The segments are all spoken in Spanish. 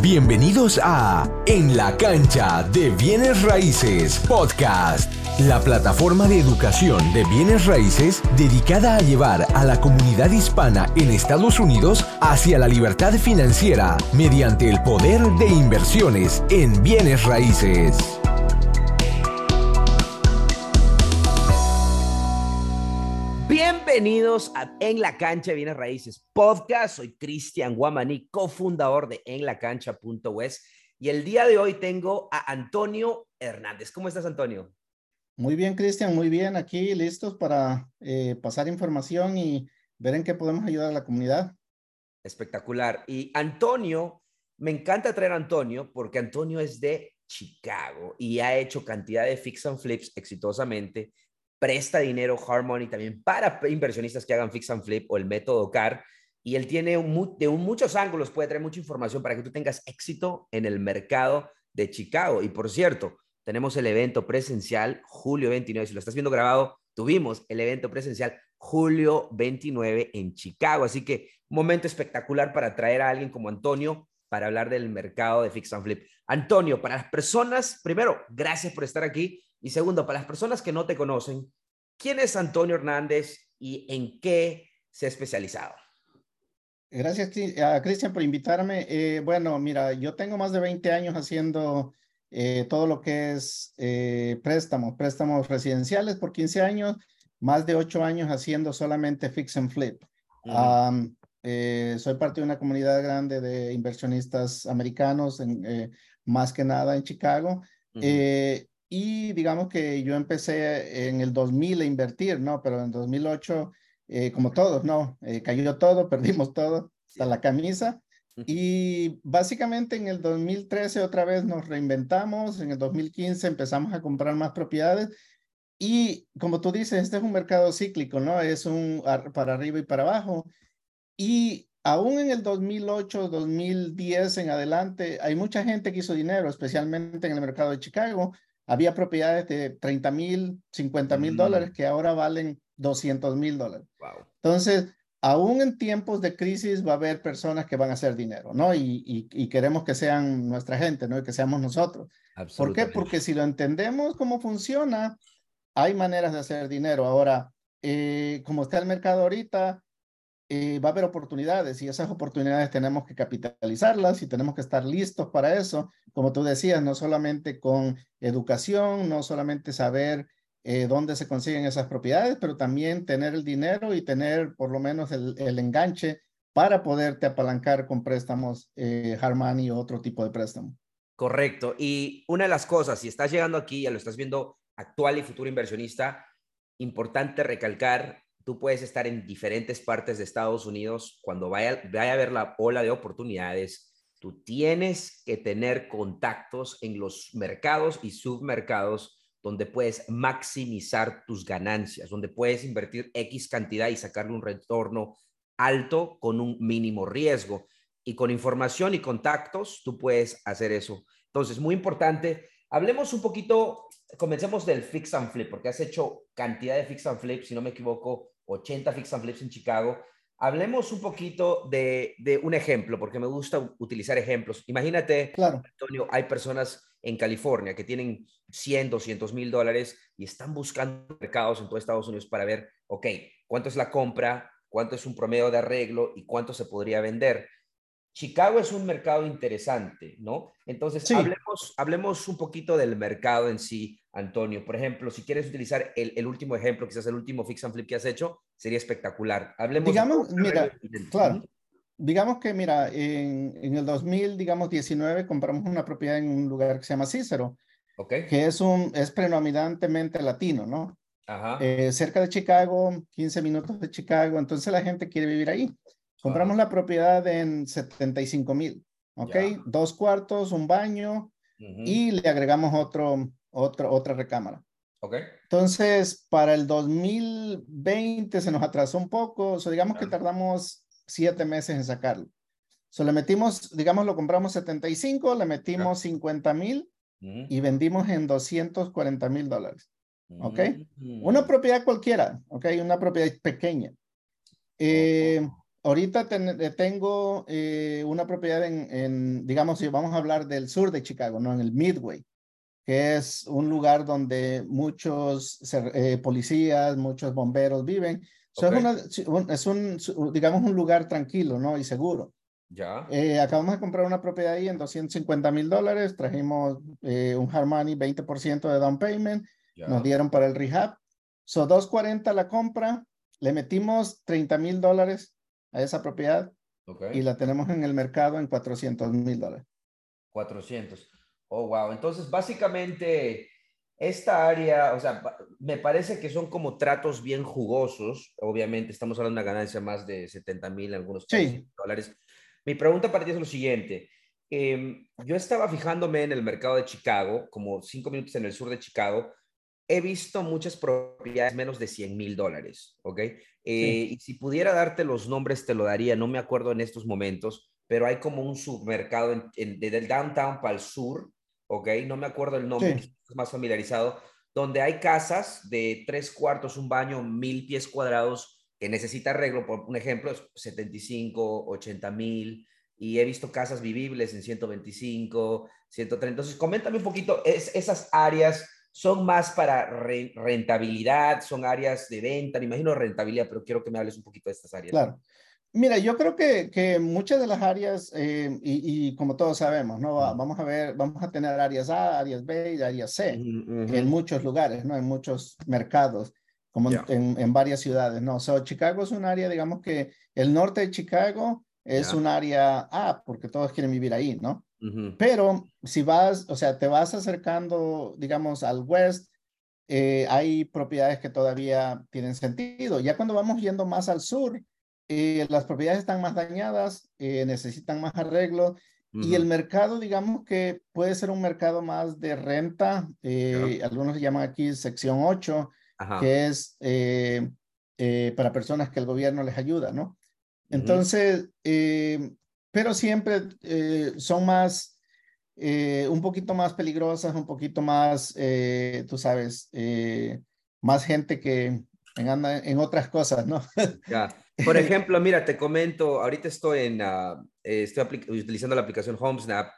Bienvenidos a En la cancha de bienes raíces podcast, la plataforma de educación de bienes raíces dedicada a llevar a la comunidad hispana en Estados Unidos hacia la libertad financiera mediante el poder de inversiones en bienes raíces. Bienvenidos a En la Cancha Bienes Raíces Podcast. Soy Cristian Guamaní, cofundador de enlacancha.wes. Y el día de hoy tengo a Antonio Hernández. ¿Cómo estás, Antonio? Muy bien, Cristian, muy bien. Aquí listos para eh, pasar información y ver en qué podemos ayudar a la comunidad. Espectacular. Y Antonio, me encanta traer a Antonio porque Antonio es de Chicago y ha hecho cantidad de fix and flips exitosamente presta dinero hard money también para inversionistas que hagan fix and flip o el método CAR. Y él tiene de muchos ángulos, puede traer mucha información para que tú tengas éxito en el mercado de Chicago. Y por cierto, tenemos el evento presencial julio 29. Si lo estás viendo grabado, tuvimos el evento presencial julio 29 en Chicago. Así que un momento espectacular para traer a alguien como Antonio para hablar del mercado de fix and flip. Antonio, para las personas, primero, gracias por estar aquí. Y segundo, para las personas que no te conocen, ¿quién es Antonio Hernández y en qué se ha especializado? Gracias a Cristian por invitarme. Eh, bueno, mira, yo tengo más de 20 años haciendo eh, todo lo que es eh, préstamos, préstamos residenciales por 15 años, más de 8 años haciendo solamente fix and flip. soy parte de una comunidad grande de inversionistas americanos, en, más que nada en Chicago. Y digamos que yo empecé en el 2000 a invertir, ¿no? Pero en 2008, eh, como todos, ¿no? Eh, cayó todo, perdimos todo, hasta la camisa. Y básicamente en el 2013 otra vez nos reinventamos, en el 2015 empezamos a comprar más propiedades y como tú dices, este es un mercado cíclico, ¿no? Es un para arriba y para abajo. Y aún en el 2008, 2010 en adelante, hay mucha gente que hizo dinero, especialmente en el mercado de Chicago, había propiedades de 30 mil, 50 mil dólares que ahora valen 200 mil dólares. Entonces, aún en tiempos de crisis va a haber personas que van a hacer dinero, ¿no? Y, y, queremos que sean nuestra gente, ¿no? Y que seamos nosotros. ¿Por qué? Porque si lo entendemos cómo funciona, hay maneras de hacer dinero. Ahora, eh, como está el mercado ahorita, eh, va a haber oportunidades y esas oportunidades tenemos que capitalizarlas y tenemos que estar listos para eso. Como tú decías, no solamente con educación, no solamente saber eh, dónde se consiguen esas propiedades, pero también tener el dinero y tener por lo menos el, enganche para poderte apalancar con préstamos eh, hard otro tipo de préstamo. Correcto. Y una de las cosas, si estás llegando aquí, ya lo estás viendo actual y futuro inversionista, importante recalcar tú puedes estar en diferentes partes de Estados Unidos, cuando vaya, vaya a ver la ola de oportunidades, tú tienes que tener contactos en los mercados y submercados donde puedes maximizar tus ganancias, donde puedes invertir X cantidad y sacarle un retorno alto con un mínimo riesgo. Y con información y contactos, tú puedes hacer eso. Entonces, muy importante. Hablemos un poquito, comencemos del fix and flip, porque has hecho cantidad de fix and flip, si no me equivoco, 80 fix and flips en Chicago. Hablemos un poquito de, un ejemplo, porque me gusta utilizar ejemplos. Imagínate, claro. Antonio, hay personas en California que tienen 100, 200 mil dólares y están buscando mercados en todo Estados Unidos para ver, ok, cuánto es la compra, cuánto es un promedio de arreglo y cuánto se podría vender. Chicago es un mercado interesante, ¿no? Entonces, hablemos, hablemos un poquito del mercado en sí, Antonio. Por ejemplo, si quieres utilizar el, último ejemplo, quizás el último fix and flip que has hecho, sería espectacular. Hablemos. Digamos, mira, claro. Digamos que, mira, en, el 2000, digamos, 19, compramos una propiedad en un lugar que se llama Cícero, okay. que es, un, es predominantemente latino, ¿no? Ajá. Eh, cerca de Chicago, 15 minutos de Chicago, entonces la gente quiere vivir ahí. Compramos la propiedad en 75 mil, ¿ok? Dos cuartos, un baño y le agregamos otro, otro, otra recámara. Ok. Entonces, para el 2020 se nos atrasó un poco, o digamos que tardamos siete meses en sacarlo. So, le metimos, digamos, lo compramos 75, le metimos 50 mil y vendimos en 240 mil dólares. ¿Ok? Una propiedad cualquiera, ¿ok? Una propiedad pequeña. Eh, ahorita tengo eh, una propiedad en, en, digamos, si vamos a hablar del sur de Chicago, ¿no? En el Midway, que es un lugar donde muchos eh, policías, muchos bomberos viven. es, es, un, digamos, un lugar tranquilo, ¿no? Y seguro. Ya. Eh, acabamos de comprar una propiedad ahí en 250 mil dólares. Trajimos un hard money, 20% de down payment. Nos dieron para el rehab. So, 240 la compra. Le metimos 30 mil dólares a esa propiedad y la tenemos en el mercado en 400 mil dólares. 400. Oh, wow. Entonces, básicamente, esta área, o sea, me parece que son como tratos bien jugosos. Obviamente, estamos hablando de una ganancia más de 70 mil, algunos dólares. Mi pregunta para ti es lo siguiente. Em, yo estaba fijándome en el mercado de Chicago, como cinco minutos en el sur de Chicago, he visto muchas propiedades menos de 100 mil dólares, ¿ok? Eh, y si pudiera darte los nombres, te lo daría, no me acuerdo en estos momentos, pero hay como un submercado en, desde el downtown para el sur, ¿ok? No me acuerdo el nombre, es más familiarizado, donde hay casas de tres cuartos, un baño, mil pies cuadrados que necesita arreglo, por un ejemplo, 75, 80 mil, y he visto casas vivibles en 125, 130. Entonces, coméntame un poquito es, esas áreas son más para rentabilidad, son áreas de venta, me imagino rentabilidad, pero quiero que me hables un poquito de estas áreas. Claro. Mira, yo creo que, que muchas de las áreas, eh, y, como todos sabemos, ¿no? Vamos a ver, vamos a tener áreas A, áreas B y áreas C en muchos lugares, ¿no? En muchos mercados, como en, en, varias ciudades, ¿no? So, Chicago es un área, digamos que el norte de Chicago es un área A, porque todos quieren vivir ahí, ¿no? Pero si vas, o sea, te vas acercando, digamos, al west, eh, hay propiedades que todavía tienen sentido. Ya cuando vamos yendo más al sur, eh, las propiedades están más dañadas, eh, necesitan más arreglo y el mercado, digamos que puede ser un mercado más de renta, algunos llaman aquí sección 8, que es para personas que el gobierno les ayuda, ¿no? Entonces, pero siempre eh, son más, eh, un poquito más peligrosas, un poquito más, eh, tú sabes, más gente que anda en otras cosas, ¿no? Ya. Por ejemplo, mira, te comento, ahorita estoy en, uh, estoy utilizando la aplicación HomeSnap.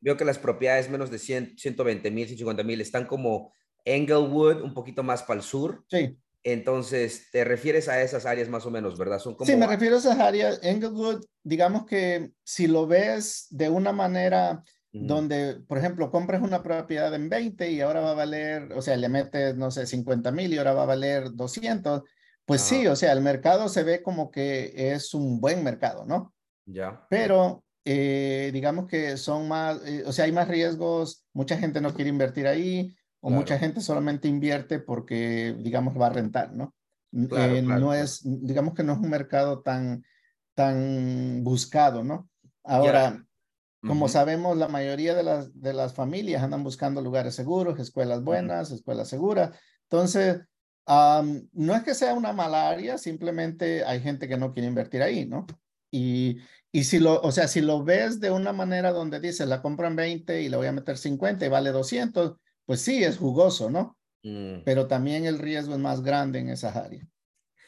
Veo que las propiedades menos de 100, 120 mil, 150 mil están como Englewood, un poquito más para el sur. Sí. Entonces, te refieres a esas áreas más o menos, ¿verdad? Son como... Sí, me refiero a esas áreas. Englewood, digamos que si lo ves de una manera donde, por ejemplo, compras una propiedad en 20 y ahora va a valer, o sea, le metes, no sé, 50 mil y ahora va a valer 200, pues sí, o sea, el mercado se ve como que es un buen mercado, ¿no? Ya. Pero eh, digamos que son más, eh, o sea, hay más riesgos, mucha gente no quiere invertir ahí o mucha gente solamente invierte porque, digamos, va a rentar, ¿no? Eh, no es, digamos que no es un mercado tan, tan buscado, ¿no? Ahora, como sabemos, la mayoría de las, de las familias andan buscando lugares seguros, escuelas buenas, escuelas seguras. Entonces, no es que sea una mala área, simplemente hay gente que no quiere invertir ahí, ¿no? Y, y si lo, o sea, si lo ves de una manera donde dices, la compran 20 y le voy a meter 50 y vale 200, pues sí, es jugoso, ¿no? Mm. Pero también el riesgo es más grande en esas áreas.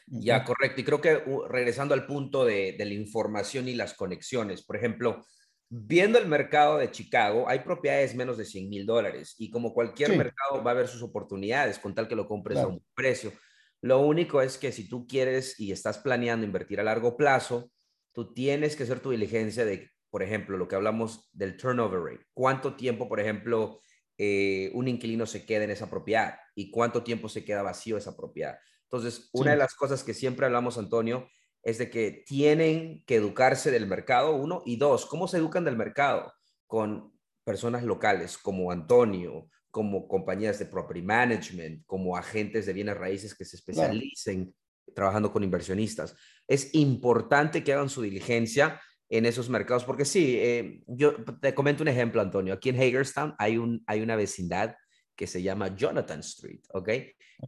Ya, correcto. Y creo que uh, regresando al punto de, la información y las conexiones, por ejemplo, viendo el mercado de Chicago, hay propiedades menos de 100 mil dólares y como cualquier mercado va a haber sus oportunidades con tal que lo compres a un precio. Lo único es que si tú quieres y estás planeando invertir a largo plazo, tú tienes que hacer tu diligencia de, por ejemplo, lo que hablamos del turnover rate. ¿Cuánto tiempo, por ejemplo, eh, un inquilino se queda en esa propiedad y cuánto tiempo se queda vacío esa propiedad. Entonces, una de las cosas que siempre hablamos, Antonio, es de que tienen que educarse del mercado, uno, y dos, ¿cómo se educan del mercado? Con personas locales como Antonio, como compañías de property management, como agentes de bienes raíces que se especialicen trabajando con inversionistas. Es importante que hagan su diligencia en esos mercados, porque sí, eh, yo te comento un ejemplo, Antonio. Aquí en Hagerstown hay, un, hay una vecindad que se llama Jonathan Street, ¿ok?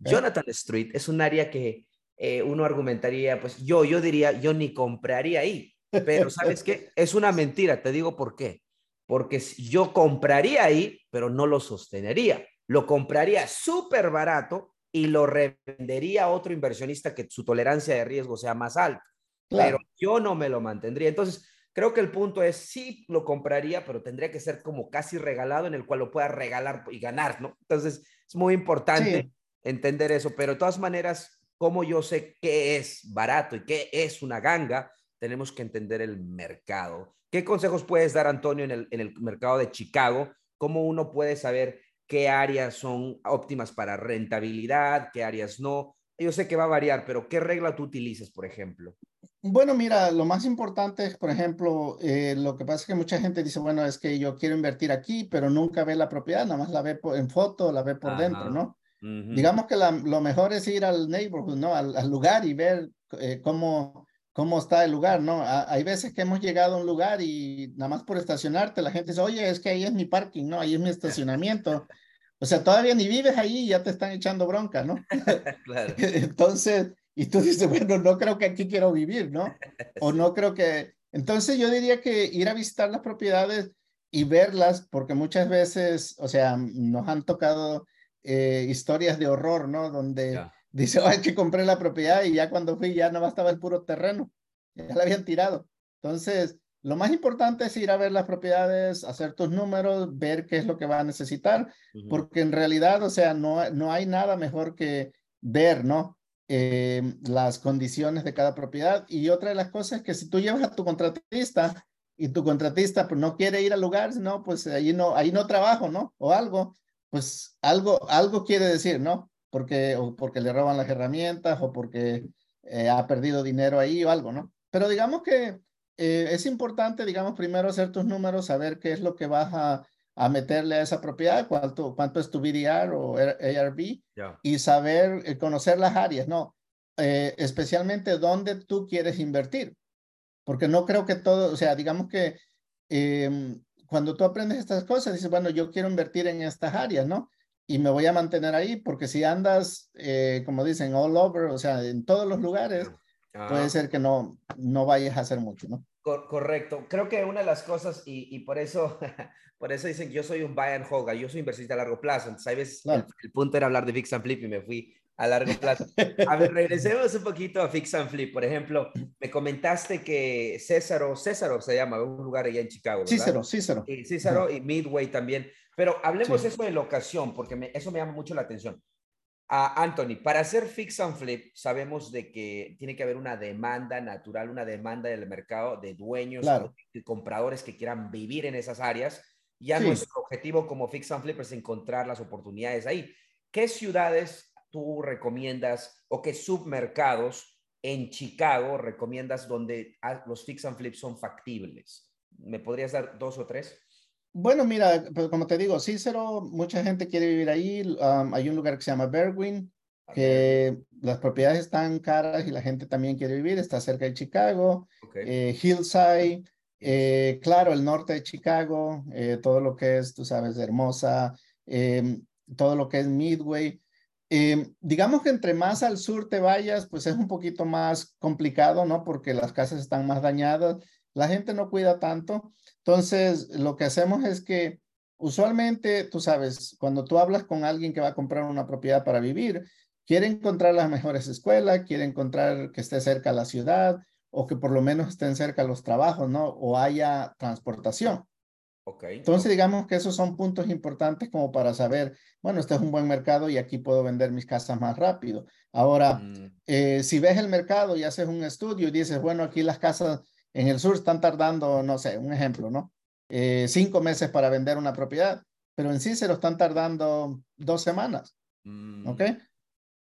Jonathan Street es un área que eh, uno argumentaría, pues yo, yo diría, yo ni compraría ahí, pero ¿sabes qué? Es una mentira, te digo por qué. Porque yo compraría ahí, pero no lo sostenería. Lo compraría súper barato y lo revendería a otro inversionista que su tolerancia de riesgo sea más alta. Pero yo no me lo mantendría. Entonces, creo que el punto es, sí lo compraría, pero tendría que ser como casi regalado en el cual lo pueda regalar y ganar, ¿no? Entonces, es muy importante entender eso, pero de todas maneras, como yo sé qué es barato y qué es una ganga, tenemos que entender el mercado. ¿Qué consejos puedes dar, Antonio, en el, en el mercado de Chicago? ¿Cómo uno puede saber qué áreas son óptimas para rentabilidad, qué áreas no? Yo sé que va a variar, pero ¿qué regla tú utilizas, por ejemplo? Bueno, mira, lo más importante es, por ejemplo, eh, lo que pasa es que mucha gente dice, bueno, es que yo quiero invertir aquí, pero nunca ve la propiedad, nada más la ve en foto, la ve por dentro, ¿no? Digamos que lo mejor es ir al neighborhood, ¿no? Al, lugar y ver eh, cómo, cómo está el lugar, ¿no? hay veces que hemos llegado a un lugar y nada más por estacionarte, la gente dice, oye, es que ahí es mi parking, ¿no? Ahí es mi estacionamiento. O sea, todavía ni vives ahí y ya te están echando bronca, ¿no? claro. Entonces, y tú dices, bueno, no creo que aquí quiero vivir, ¿no? O no creo que... Entonces yo diría que ir a visitar las propiedades y verlas, porque muchas veces, o sea, nos han tocado eh, historias de horror, ¿no? Donde dice, ay, que compré la propiedad y ya cuando fui ya no bastaba el puro terreno, ya la habían tirado. Entonces, lo más importante es ir a ver las propiedades, hacer tus números, ver qué es lo que va a necesitar, porque en realidad, o sea, no, no hay nada mejor que ver, ¿no? Eh, las condiciones de cada propiedad. Y otra de las cosas es que si tú llevas a tu contratista y tu contratista pues, no quiere ir al lugar, no, pues ahí no, ahí no trabajo, ¿no? O algo, pues algo, algo quiere decir, ¿no? Porque, o porque le roban las herramientas o porque eh, ha perdido dinero ahí o algo, ¿no? Pero digamos que eh, es importante, digamos, primero hacer tus números, saber qué es lo que vas a, a meterle a esa propiedad, cuánto, cuánto es tu BDR o ARB, y saber, eh, conocer las áreas, ¿no? especialmente dónde tú quieres invertir. Porque no creo que todo, o sea, digamos que em, cuando tú aprendes estas cosas, dices, bueno, yo quiero invertir en estas áreas, ¿no? Y me voy a mantener ahí, porque si andas, eh, como dicen, all over, o sea, en todos los lugares, puede ser que no, no vayas a hacer mucho, ¿no? correcto. Creo que una de las cosas, y, y por eso por eso dicen que yo soy un buy and hold, yo soy inversionista a largo plazo. Entonces, hay veces el, punto era hablar de fix and flip y me fui a largo plazo. A ver, regresemos un poquito a fix and flip. Por ejemplo, me comentaste que Césaro, Césaro se llama, un lugar allá en Chicago. ¿verdad? Cícero, Cícero. Y Cícero y Midway también. Pero hablemos eso de locación, porque eso me llama mucho la atención. A Anthony, para hacer fix and flip, sabemos de que tiene que haber una demanda natural, una demanda del mercado de dueños, y compradores que quieran vivir en esas áreas. Ya nuestro objetivo como fix and flip es encontrar las oportunidades ahí. ¿Qué ciudades tú recomiendas o qué submercados en Chicago recomiendas donde los fix and flips son factibles? ¿Me podrías dar dos o tres? Bueno, mira, pues como te digo, Cícero, mucha gente quiere vivir ahí. hay un lugar que se llama Berwyn, que las propiedades están caras y la gente también quiere vivir. Está cerca de Chicago. Eh, Hillside, eh, claro, el norte de Chicago, eh, todo lo que es, tú sabes, Hermosa, todo lo que es Midway. digamos que entre más al sur te vayas, pues es un poquito más complicado, ¿no? Porque las casas están más dañadas, la gente no cuida tanto. Entonces, lo que hacemos es que usualmente, tú sabes, cuando tú hablas con alguien que va a comprar una propiedad para vivir, quiere encontrar las mejores escuelas, quiere encontrar que esté cerca a la ciudad o que por lo menos estén cerca los trabajos, ¿no? O haya transportación. Okay. Entonces, digamos que esos son puntos importantes como para saber, bueno, este es un buen mercado y aquí puedo vender mis casas más rápido. Ahora, mm. eh, si ves el mercado y haces un estudio y dices, bueno, aquí las casas en el sur están tardando, no sé, un ejemplo, ¿no? Eh, cinco meses para vender una propiedad, pero en sí se lo están tardando dos semanas. Mm. ¿Ok?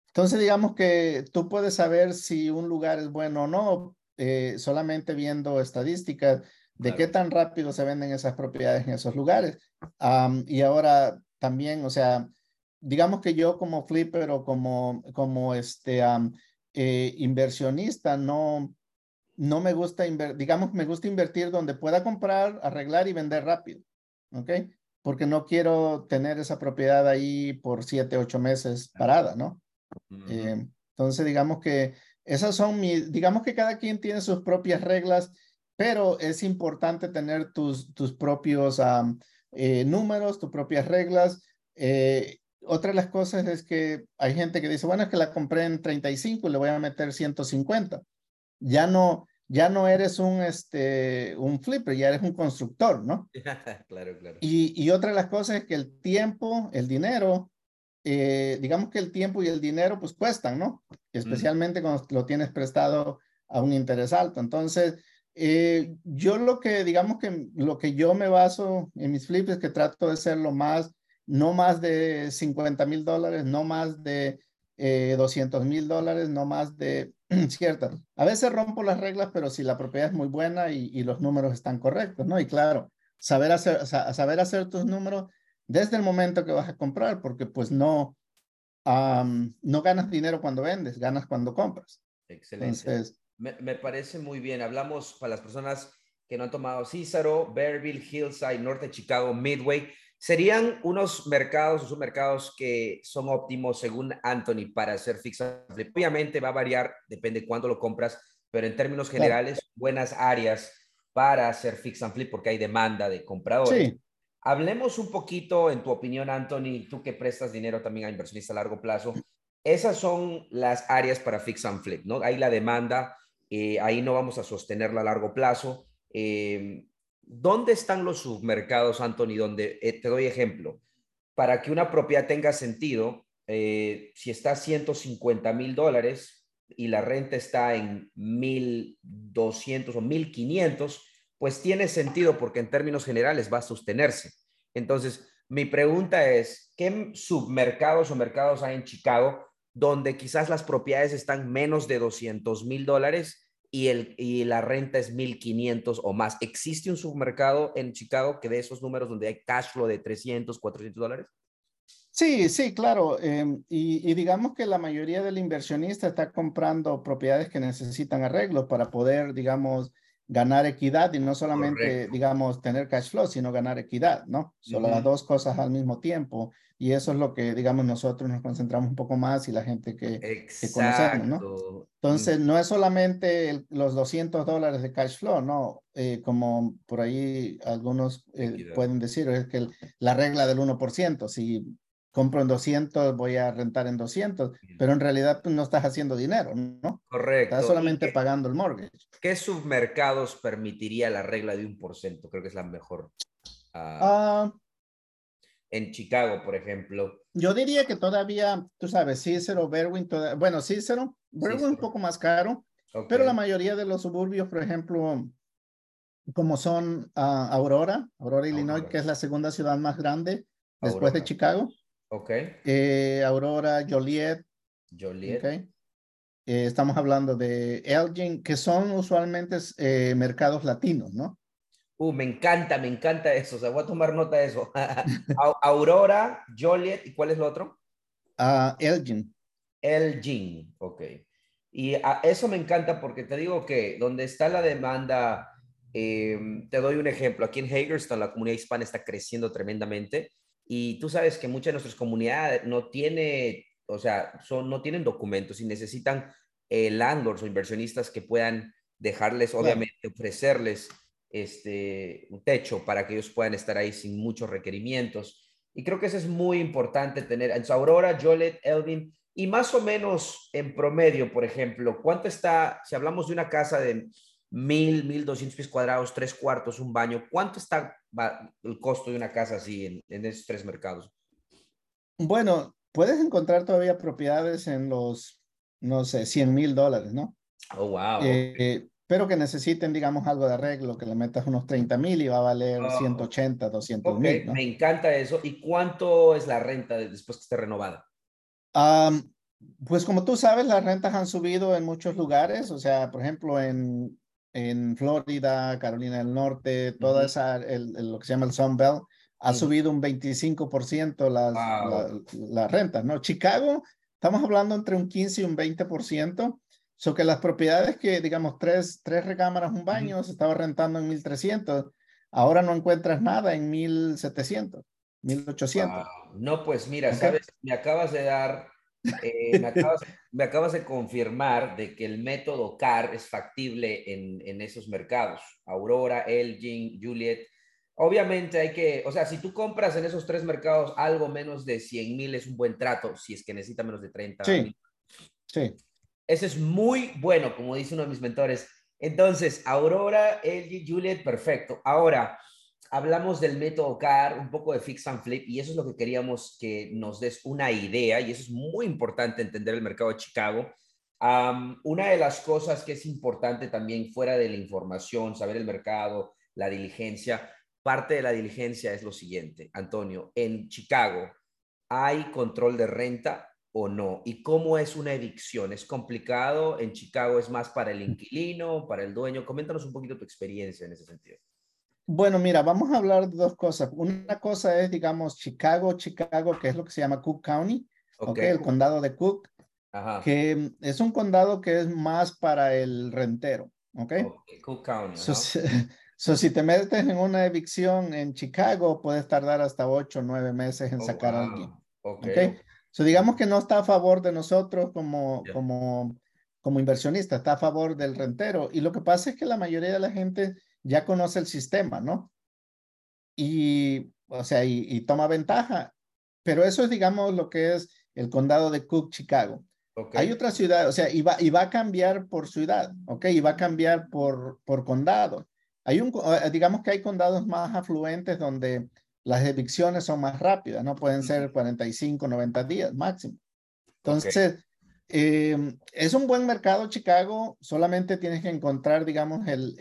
Entonces, digamos que tú puedes saber si un lugar es bueno o no, eh, solamente viendo estadísticas de qué tan rápido se venden esas propiedades en esos lugares. y ahora también, o sea, digamos que yo como flipper o como, como este, eh, inversionista, no, no me gusta, digamos, me gusta invertir donde pueda comprar, arreglar y vender rápido, ¿ok? Porque no quiero tener esa propiedad ahí por siete, ocho meses parada, ¿no? Eh, entonces, digamos que esas son mis, digamos que cada quien tiene sus propias reglas, pero es importante tener tus, tus propios eh, números, tus propias reglas. Eh, otra de las cosas es que hay gente que dice, bueno, es que la compré en 35 y le voy a meter 150. Ya no, ya no eres un, este, un flipper, ya eres un constructor, ¿no? claro, claro. Y, y, otra de las cosas es que el tiempo, el dinero, eh, digamos que el tiempo y el dinero pues cuestan, ¿no? Especialmente cuando lo tienes prestado a un interés alto. Entonces, eh, yo lo que, digamos que lo que yo me baso en mis flips es que trato de ser lo más, no más de 50 mil dólares, no más de eh, 200 mil dólares, no más de ciertas. A veces rompo las reglas, pero si la propiedad es muy buena y, y los números están correctos, ¿no? Y claro, saber hacer, saber hacer tus números desde el momento que vas a comprar, porque pues no, no ganas dinero cuando vendes, ganas cuando compras. Excelente. me, me, parece muy bien. Hablamos para las personas que no han tomado Cícero, Bearville, Hillside, Norte de Chicago, Midway. ¿Serían unos mercados o submercados que son óptimos según Anthony para hacer fix Obviamente va a variar, depende de cuándo lo compras, pero en términos generales, buenas áreas para hacer fix and flip porque hay demanda de compradores. Sí. Hablemos un poquito, en tu opinión, Anthony, tú que prestas dinero también a inversionistas a largo plazo. Esas son las áreas para fix and flip, ¿no? Hay la demanda, eh, ahí no vamos a sostenerla a largo plazo. Eh, ¿Dónde están los submercados, Anthony? Donde eh, te doy ejemplo. Para que una propiedad tenga sentido, eh, si está a 150 mil dólares y la renta está en 1.200 o 1.500, pues tiene sentido porque en términos generales va a sostenerse. Entonces, mi pregunta es, ¿qué submercados o mercados hay en Chicago donde quizás las propiedades están menos de 200 mil dólares y, el, y la renta es 1.500 o más. ¿Existe un submercado en Chicago que de esos números donde hay cash flow de 300, 400 dólares? Sí, sí, claro. Em, y, y, digamos que la mayoría del inversionista está comprando propiedades que necesitan arreglos para poder, digamos, ganar equidad y no solamente, digamos, tener cash flow, sino ganar equidad, ¿no? Son las dos cosas al mismo tiempo. Y eso es lo que, digamos, nosotros nos concentramos un poco más y la gente que, que conocemos, ¿no? Entonces, no es solamente los 200 dólares de cash flow, ¿no? Eh, como por ahí algunos eh, pueden decir, es que la regla del 1%, si compro en 200, voy a rentar en 200, pero en realidad pues, no estás haciendo dinero, ¿no? Correcto. Estás solamente pagando el mortgage. ¿Qué submercados permitiría la regla de un por ciento? Creo que es la mejor. Uh, en Chicago, por ejemplo. Yo diría que todavía, tú sabes, Cicero, Berwin, toda, bueno, Cicero, Berwin un poco más caro, okay. pero la mayoría de los suburbios, por ejemplo, como son uh, Aurora, Aurora, Illinois, que es la segunda ciudad más grande después Aurora. de Chicago. Ok. Eh, Aurora, Joliet. Joliet. Okay. Eh, estamos hablando de Elgin, que son usualmente eh, mercados latinos, ¿no? Uh, me encanta, me encanta eso. O sea, voy a tomar nota de eso. Aurora, Joliet, ¿y cuál es lo otro? Uh, Elgin. Elgin, ok. Y a eso me encanta porque te digo que donde está la demanda, eh, te doy un ejemplo. Aquí en Hagerstown, la comunidad hispana está creciendo tremendamente y tú sabes que muchas de nuestras comunidades no tiene, o sea, son, no tienen documentos y necesitan eh, landlords o inversionistas que puedan dejarles, obviamente, ofrecerles este, un techo para que ellos puedan estar ahí sin muchos requerimientos. Y creo que eso es muy importante tener en Aurora, Joliet, Elvin, y más o menos en promedio, por ejemplo, ¿cuánto está, si hablamos de una casa de mil, mil doscientos pies cuadrados, tres cuartos, un baño. ¿Cuánto está el costo de una casa así en, en esos tres mercados? Bueno, puedes encontrar todavía propiedades en los, no sé, 100 mil dólares, ¿no? Oh, wow. Eh. Pero que necesiten, digamos, algo de arreglo, que le metas unos 30 mil y va a valer oh. 180, 200 okay. mil. ¿no? Me encanta eso. ¿Y cuánto es la renta después que esté renovada? Um, pues como tú sabes, las rentas han subido en muchos lugares. O sea, por ejemplo, en en Florida, Carolina del Norte, toda uh -huh. esa, el, el, lo que se llama el Sun Belt, ha uh -huh. subido un 25% las, wow. la, la, renta, ¿no? Chicago, estamos hablando entre un 15 y un 20%, so que las propiedades que, digamos, tres, tres recámaras, un baño, uh -huh. se estaba rentando en 1.300, ahora no encuentras nada en 1.700, 1.800. Wow. No, pues mira, okay. sabes, me acabas de dar eh, me, acabas, me, acabas, de confirmar de que el método CAR es factible en, en, esos mercados. Aurora, Elgin, Juliet. Obviamente hay que, o sea, si tú compras en esos tres mercados algo menos de 100 mil es un buen trato, si es que necesita menos de 30 sí. Sí. Eso es muy bueno, como dice uno de mis mentores. Entonces, Aurora, LG, Juliet, perfecto. Ahora, hablamos del método CAR, un poco de fix and flip, y eso es lo que queríamos que nos des una idea, y eso es muy importante entender el mercado de Chicago. una de las cosas que es importante también fuera de la información, saber el mercado, la diligencia, parte de la diligencia es lo siguiente, Antonio, en Chicago, ¿hay control de renta o no? ¿Y cómo es una evicción? ¿Es complicado? ¿En Chicago es más para el inquilino, para el dueño? Coméntanos un poquito tu experiencia en ese sentido. Bueno, mira, vamos a hablar de dos cosas. Una cosa es, digamos, Chicago, Chicago, que es lo que se llama Cook County, okay. el condado de Cook, que es un condado que es más para el rentero, ¿ok? Cook County. So, si te metes en una evicción en Chicago, puedes tardar hasta ocho o nueve meses en oh, sacar a alguien. Okay. So, digamos que no está a favor de nosotros como, como, como inversionista, está a favor del rentero. Y lo que pasa es que la mayoría de la gente ya conoce el sistema, ¿no? Y, o sea, y, toma ventaja. Pero eso es, digamos, lo que es el condado de Cook, Chicago. Hay otra ciudad, o sea, y va, y va a cambiar por ciudad, ¿ok? Y va a cambiar por, por condado. Hay un, eh, digamos que hay condados más afluentes donde las evicciones son más rápidas, no pueden ser 45, 90 días máximo. Entonces, em, es un buen mercado Chicago, solamente tienes que encontrar, digamos, el,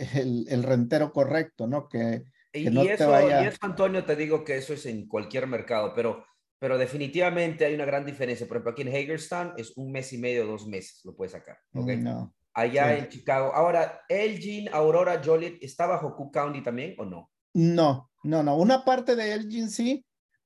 el, rentero correcto, ¿no? Que, y, no eso, te vaya... y eso, Antonio, te digo que eso es en cualquier mercado, pero, pero definitivamente hay una gran diferencia. Por ejemplo, aquí en Hagerstown es un mes y medio, dos meses, lo puedes sacar. ¿okay? No allá en Chicago. Ahora, Elgin, Aurora, Joliet, ¿está bajo Cook County también o no? No, no, no. Una parte de Elgin sí,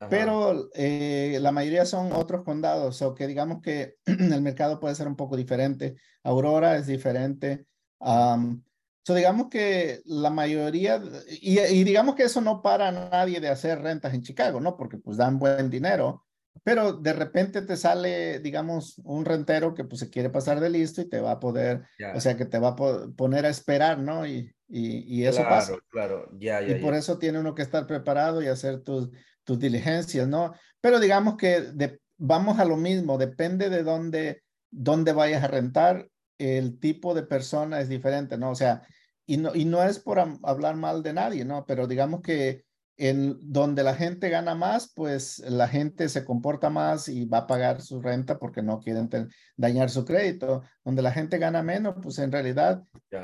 pero eh, la mayoría son otros condados, o que digamos que el mercado puede ser un poco diferente. Aurora es diferente. Um, so digamos que la mayoría, y, y, digamos que eso no para a nadie de hacer rentas en Chicago, ¿no? Porque pues dan buen dinero, pero de repente te sale, digamos, un rentero que pues se quiere pasar de listo y te va a poder, o sea, que te va a poner a esperar, ¿no? Y, y, eso pasa. Claro, ya, ya. Y por eso tiene uno que estar preparado y hacer tus, tus diligencias, ¿no? Pero digamos que vamos a lo mismo, depende de dónde, dónde vayas a rentar, el tipo de persona es diferente, ¿no? O sea, y no, y no es por hablar mal de nadie, ¿no? Pero digamos que en donde la gente gana más, pues la gente se comporta más y va a pagar su renta porque no quieren dañar su crédito. Donde la gente gana menos, pues en realidad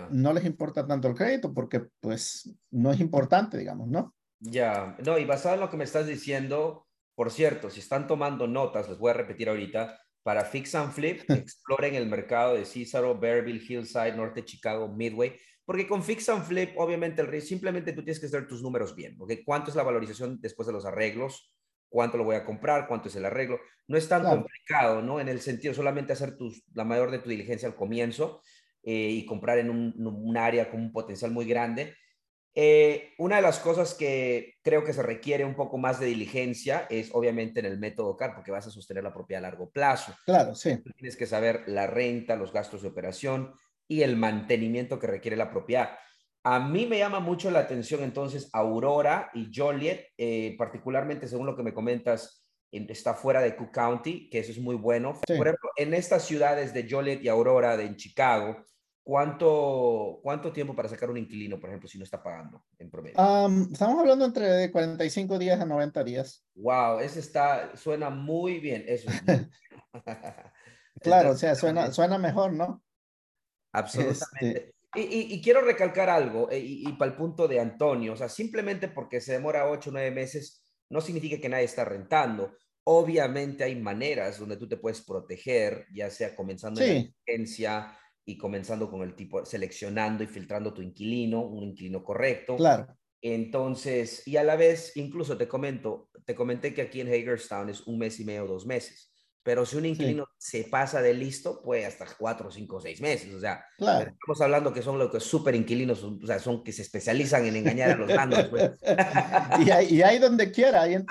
no les importa tanto el crédito porque pues no es importante, digamos, ¿no? Ya, no, y basado en lo que me estás diciendo, por cierto, si están tomando notas, les voy a repetir ahorita, para Fix and Flip, exploren el mercado de Cícero, Bearville, Hillside, Norte Chicago, Midway porque con Fix and Flip, obviamente, el simplemente tú tienes que hacer tus números bien. ¿Cuánto es la valorización después de los arreglos? ¿Cuánto lo voy a comprar? ¿Cuánto es el arreglo? No es tan complicado, ¿no? En el sentido solamente hacer tus, la mayor de tu diligencia al comienzo eh, y comprar en un, área con un potencial muy grande. Eh, una de las cosas que creo que se requiere un poco más de diligencia es obviamente en el método CAR, porque vas a sostener la propiedad a largo plazo. Claro, sí. Tienes que saber la renta, los gastos de operación, y el mantenimiento que requiere la propiedad. A mí me llama mucho la atención entonces Aurora y Joliet, eh, particularmente según lo que me comentas, está fuera de Cook County, que eso es muy bueno. Por ejemplo, en estas ciudades de Joliet y Aurora de en Chicago, ¿cuánto, ¿cuánto tiempo para sacar un inquilino, por ejemplo, si no está pagando en promedio? estamos hablando entre 45 días a 90 días. Wow, eso está, suena muy bien. Eso claro, o sea, suena, suena mejor, ¿no? Absolutamente. Este y, quiero recalcar algo, eh, y, para el punto de Antonio, o sea, simplemente porque se demora ocho o nueve meses, no significa que nadie está rentando. Obviamente hay maneras donde tú te puedes proteger, ya sea comenzando en la agencia y comenzando con el tipo, seleccionando y filtrando tu inquilino, un inquilino correcto. Claro. Entonces, y a la vez, incluso te comento, te comenté que aquí en Hagerstown es un mes y medio, dos meses. Pero si un inquilino se pasa de listo, puede hasta cuatro, cinco, seis meses. O sea, estamos hablando que son los que súper inquilinos, o sea, son que se especializan en engañar a los bandos. Pues. y, hay, y, hay, donde quiera. Hay en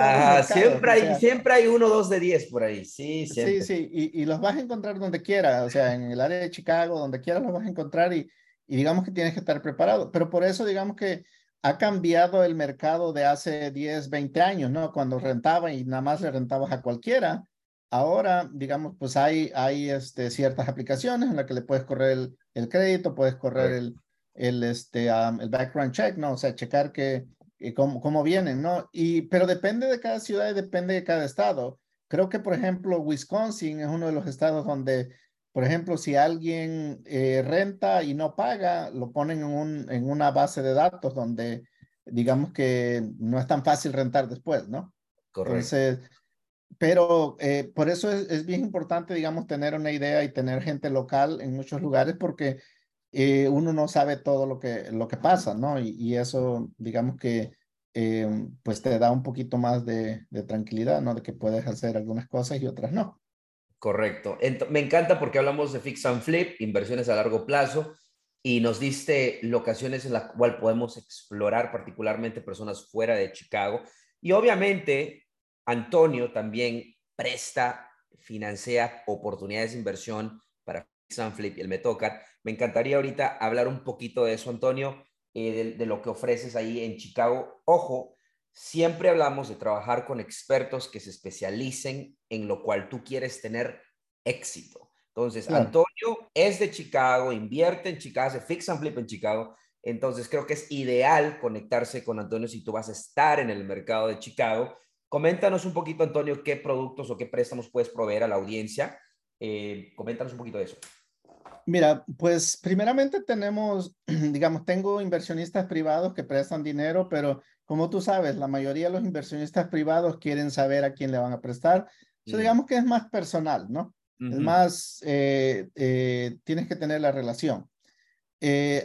siempre, hay, siempre hay uno, dos de diez por ahí. Sí, sí, sí. Y, y, los vas a encontrar donde quiera. O sea, en el área de Chicago, donde quiera los vas a encontrar y, y digamos que tienes que estar preparado. Pero por eso, digamos que ha cambiado el mercado de hace 10, 20 años, ¿no? Cuando rentaba y nada más le rentabas a cualquiera Ahora, digamos, pues hay, hay este, ciertas aplicaciones en las que le puedes correr el, el crédito, puedes correr el, el, este, el background check, ¿no? O sea, checar que, cómo, cómo vienen, ¿no? Y, pero depende de cada ciudad y depende de cada estado. Creo que, por ejemplo, Wisconsin es uno de los estados donde, por ejemplo, si alguien eh, renta y no paga, lo ponen en, un, en una base de datos donde, digamos que no es tan fácil rentar después, ¿no? Correcto pero eh, por eso es, bien importante, digamos, tener una idea y tener gente local en muchos lugares porque eh, uno no sabe todo lo que, lo que pasa, ¿no? Y, eso, digamos que, eh, pues te da un poquito más de, tranquilidad, ¿no? De que puedes hacer algunas cosas y otras no. Correcto. me encanta porque hablamos de fix and flip, inversiones a largo plazo, y nos diste locaciones en las cuales podemos explorar, particularmente personas fuera de Chicago. Y obviamente Antonio también presta, financia oportunidades de inversión para Flip y el Metocat. Me encantaría ahorita hablar un poquito de eso, Antonio, eh, de, lo que ofreces ahí en Chicago. Ojo, siempre hablamos de trabajar con expertos que se especialicen en lo cual tú quieres tener éxito. Entonces, Antonio es de Chicago, invierte en Chicago, hace fix and flip en Chicago. Entonces, creo que es ideal conectarse con Antonio si tú vas a estar en el mercado de Chicago Coméntanos un poquito, Antonio, qué productos o qué préstamos puedes proveer a la audiencia. Eh, coméntanos un poquito de eso. Mira, pues primeramente tenemos, digamos, tengo inversionistas privados que prestan dinero, pero como tú sabes, la mayoría de los inversionistas privados quieren saber a quién le van a prestar. Mm. digamos que es más personal, ¿no? Es más, eh, eh, tienes que tener la relación.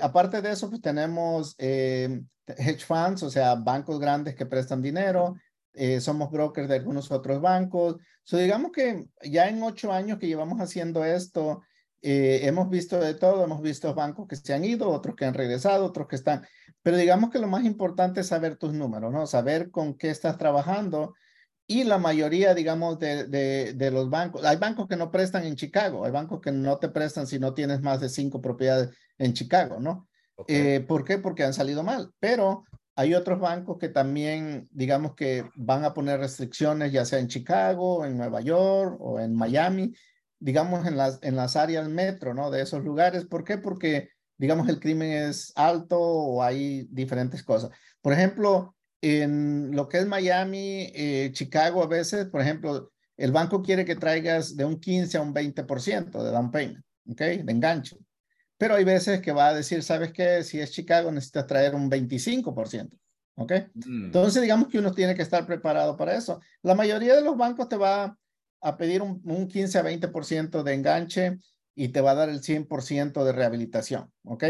aparte de eso, pues tenemos hedge funds, o sea, bancos grandes que prestan dinero, eh, somos brokers de algunos otros bancos. So, digamos que ya en ocho años que llevamos haciendo esto, eh, hemos visto de todo, hemos visto bancos que se han ido, otros que han regresado, otros que están, pero digamos que lo más importante es saber tus números, ¿no? Saber con qué estás trabajando y la mayoría, digamos, de, de, los bancos, hay bancos que no prestan en Chicago, hay bancos que no te prestan si no tienes más de cinco propiedades en Chicago, ¿no? Eh, ¿Por qué? Porque han salido mal, pero hay otros bancos que también, digamos que van a poner restricciones, ya sea en Chicago, en Nueva York o en Miami, digamos en las, en las áreas metro, ¿no? De esos lugares. ¿Por qué? Porque, digamos, el crimen es alto o hay diferentes cosas. Por ejemplo, en lo que es Miami, eh, Chicago, a veces, por ejemplo, el banco quiere que traigas de un 15 a un 20% de down payment, ¿ok? De enganche. Pero hay veces que va a decir, ¿sabes qué? Si es Chicago, necesitas traer un 25%. ¿Ok? Mm. Entonces, digamos que uno tiene que estar preparado para eso. La mayoría de los bancos te va a pedir un, 15 a 20% de enganche y te va a dar el 100% de rehabilitación. ¿Ok?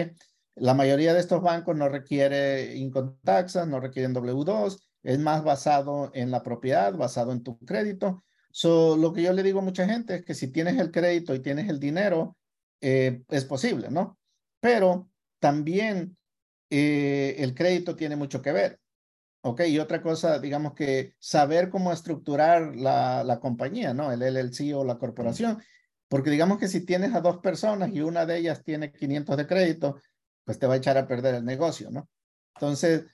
La mayoría de estos bancos no requiere income taxas, no requieren W2, es más basado en la propiedad, basado en tu crédito. So, lo que yo le digo a mucha gente es que si tienes el crédito y tienes el dinero, eh, es posible, ¿no? Pero también eh, el crédito tiene mucho que ver. Ok, y otra cosa, digamos que saber cómo estructurar la, la compañía, ¿no? El LLC o la corporación. Porque digamos que si tienes a dos personas y una de ellas tiene 500 de crédito, pues te va a echar a perder el negocio, ¿no? Entonces,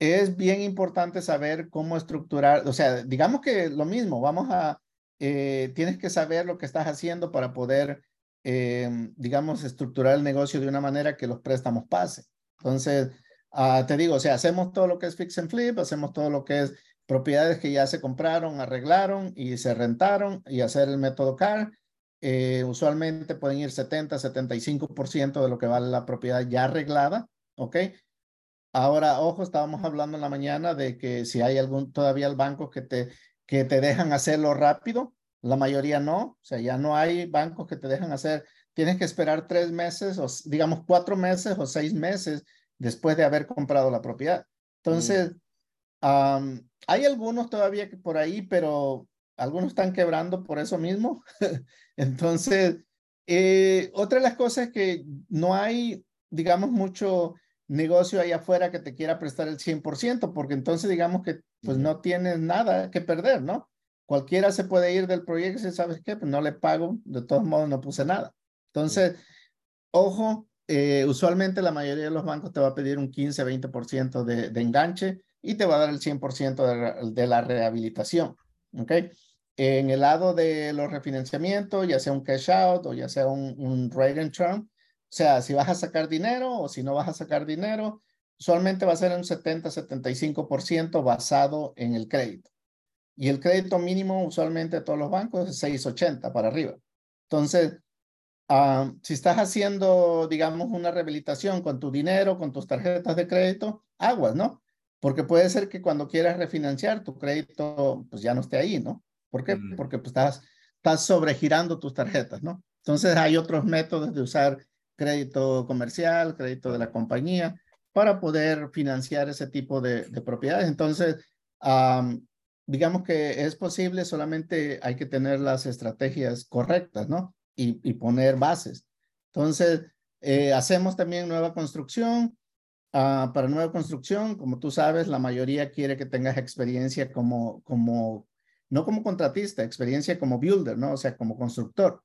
es bien importante saber cómo estructurar, o sea, digamos que lo mismo, vamos a, eh, tienes que saber lo que estás haciendo para poder Em, digamos, estructurar el negocio de una manera que los préstamos pasen. Entonces, ah, te digo, o sea, hacemos todo lo que es fix and flip, hacemos todo lo que es propiedades que ya se compraron, arreglaron y se rentaron y hacer el método CAR. Eh, usualmente pueden ir 70, 75% de lo que vale la propiedad ya arreglada, ¿ok? Ahora, ojo, estábamos hablando en la mañana de que si hay algún, todavía el banco que te, que te dejan hacerlo rápido, la mayoría no, o sea, ya no hay bancos que te dejan hacer, tienes que esperar tres meses o digamos cuatro meses o seis meses después de haber comprado la propiedad. Entonces, mm. hay algunos todavía que por ahí, pero algunos están quebrando por eso mismo. Entonces, eh, otra de las cosas es que no hay, digamos, mucho negocio ahí afuera que te quiera prestar el 100%, porque entonces digamos que pues no tienes nada que perder, ¿no? Cualquiera se puede ir del proyecto y ¿sabes qué? Pues no le pago, de todos modos no puse nada. Entonces, ojo, eh, usualmente la mayoría de los bancos te va a pedir un 15, 20% de, de enganche y te va a dar el 100% de, de, la rehabilitación. ¿Ok? En el lado de los refinanciamientos, ya sea un cash out o ya sea un, un rate and o sea, si vas a sacar dinero o si no vas a sacar dinero, usualmente va a ser un 70-75% basado en el crédito. Y el crédito mínimo usualmente de todos los bancos es 680 para arriba. Entonces, ah, si estás haciendo, digamos, una rehabilitación con tu dinero, con tus tarjetas de crédito, aguas, ¿no? Porque puede ser que cuando quieras refinanciar tu crédito, pues ya no esté ahí, ¿no? ¿Por qué? Mm. Porque pues, estás, estás sobregirando tus tarjetas, ¿no? Entonces hay otros métodos de usar crédito comercial, crédito de la compañía, para poder financiar ese tipo de, propiedades. Entonces, digamos que es posible, solamente hay que tener las estrategias correctas, ¿no? Y, poner bases. Entonces, eh, hacemos también nueva construcción. Ah, para nueva construcción, como tú sabes, la mayoría quiere que tengas experiencia como, como, no como contratista, experiencia como builder, ¿no? O sea, como constructor.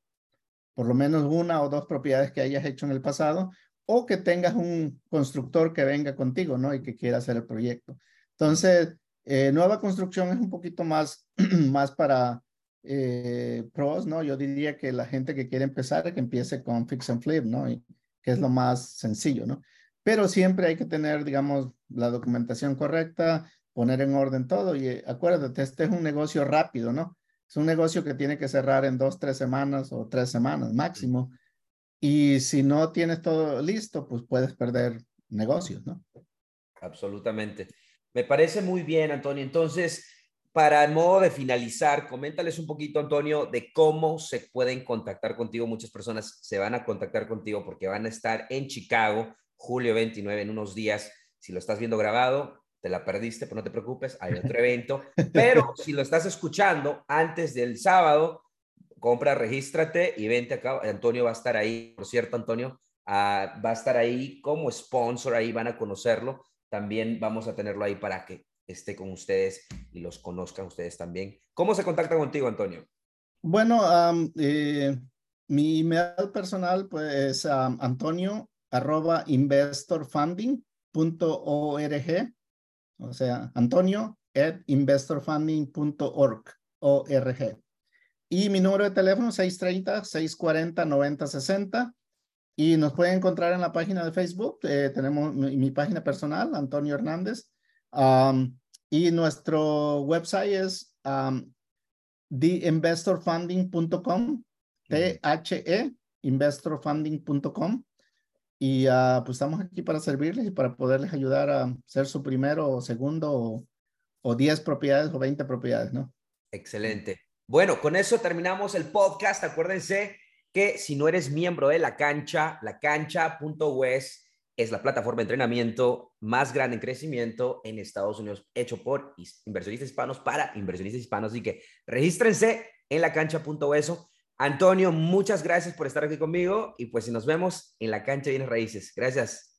Por lo menos una o dos propiedades que hayas hecho en el pasado o que tengas un constructor que venga contigo, ¿no? Y que quiera hacer el proyecto. Entonces, eh, nueva construcción es un poquito más, más para eh, pros, ¿no? Yo diría que la gente que quiere empezar, que empiece con fix and flip, ¿no? Y que es lo más sencillo, ¿no? Pero siempre hay que tener, digamos, la documentación correcta, poner en orden todo. Y eh, acuérdate, este es un negocio rápido, ¿no? Es un negocio que tiene que cerrar en dos, tres semanas o tres semanas máximo. Y si no tienes todo listo, pues puedes perder negocios, ¿no? Absolutamente. Me parece muy bien, Antonio. Entonces, para el modo de finalizar, coméntales un poquito, Antonio, de cómo se pueden contactar contigo. Muchas personas se van a contactar contigo porque van a estar en Chicago, julio 29, en unos días. Si lo estás viendo grabado, te la perdiste, pero no te preocupes, hay otro evento. Pero si lo estás escuchando antes del sábado, compra, regístrate y vente acá. Antonio va a estar ahí, por cierto, Antonio, ah, va a estar ahí como sponsor, ahí van a conocerlo. También vamos a tenerlo ahí para que esté con ustedes y los conozcan ustedes también. ¿Cómo se contacta contigo, Antonio? Bueno, eh, mi email personal pues es antonio arroba investorfunding.org, o sea, antonio at investorfunding.org. Y mi número de teléfono es 630-640-9060. Y nos pueden encontrer en la página de Facebook. Eh, tenemos mi, página personal, Antonio Hernández. y nuestro website es um, theinvestorfunding.com, T-H-E, investorfunding.com. Y uh, pues estamos aquí para servirles y para poderles ayudar a ser su primero o segundo o, o 10 propiedades o 20 propiedades, ¿no? Excelente. Bueno, con eso terminamos el podcast. Acuérdense que si no eres miembro de la cancha, la cancha.wes es la plataforma de entrenamiento más grande en crecimiento en Estados Unidos, hecho por inversionistas hispanos para inversionistas hispanos. Así que regístrense en la cancha.wes. Antonio, muchas gracias por estar aquí conmigo y pues nos vemos en la cancha bienes raíces. Gracias.